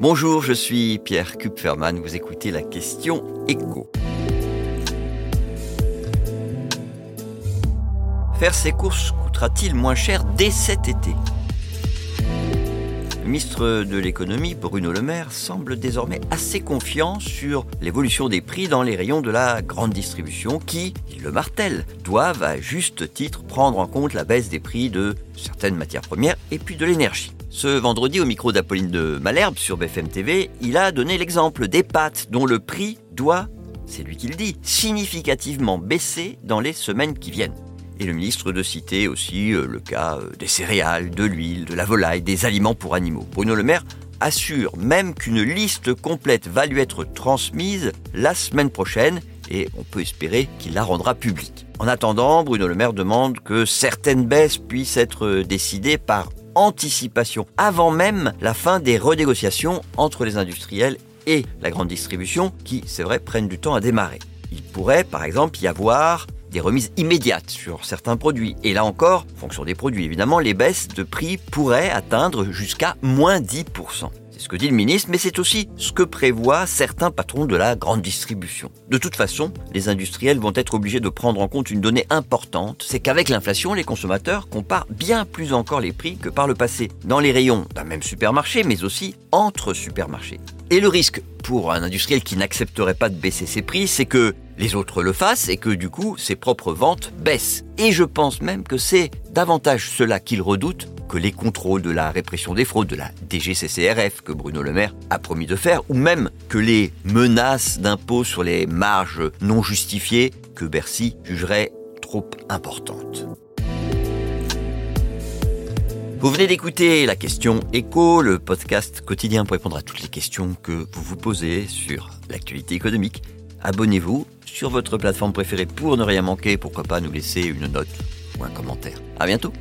Bonjour, je suis Pierre Kupferman, vous écoutez la question écho. Faire ses courses coûtera-t-il moins cher dès cet été? Le ministre de l'économie, Bruno Le Maire, semble désormais assez confiant sur l'évolution des prix dans les rayons de la grande distribution qui, il le martèle, doivent à juste titre prendre en compte la baisse des prix de certaines matières premières et puis de l'énergie. Ce vendredi, au micro d'Apolline de Malherbe sur BFM TV, il a donné l'exemple des pâtes dont le prix doit, c'est lui qui le dit, significativement baisser dans les semaines qui viennent. Et le ministre de citer aussi euh, le cas euh, des céréales, de l'huile, de la volaille, des aliments pour animaux. Bruno Le Maire assure même qu'une liste complète va lui être transmise la semaine prochaine et on peut espérer qu'il la rendra publique. En attendant, Bruno Le Maire demande que certaines baisses puissent être décidées par anticipation, avant même la fin des renégociations entre les industriels et la grande distribution, qui, c'est vrai, prennent du temps à démarrer. Il pourrait, par exemple, y avoir des remises immédiates sur certains produits. Et là encore, en fonction des produits, évidemment, les baisses de prix pourraient atteindre jusqu'à moins 10% ce que dit le ministre, mais c'est aussi ce que prévoient certains patrons de la grande distribution. De toute façon, les industriels vont être obligés de prendre en compte une donnée importante, c'est qu'avec l'inflation, les consommateurs comparent bien plus encore les prix que par le passé, dans les rayons d'un même supermarché, mais aussi entre supermarchés. Et le risque pour un industriel qui n'accepterait pas de baisser ses prix, c'est que les autres le fassent et que du coup ses propres ventes baissent. Et je pense même que c'est davantage cela qu'il redoute que les contrôles de la répression des fraudes de la DGCCRF que Bruno Le Maire a promis de faire, ou même que les menaces d'impôts sur les marges non justifiées que Bercy jugerait trop importantes. Vous venez d'écouter la question écho, le podcast quotidien pour répondre à toutes les questions que vous vous posez sur l'actualité économique. Abonnez-vous sur votre plateforme préférée pour ne rien manquer, pourquoi pas nous laisser une note ou un commentaire. À bientôt!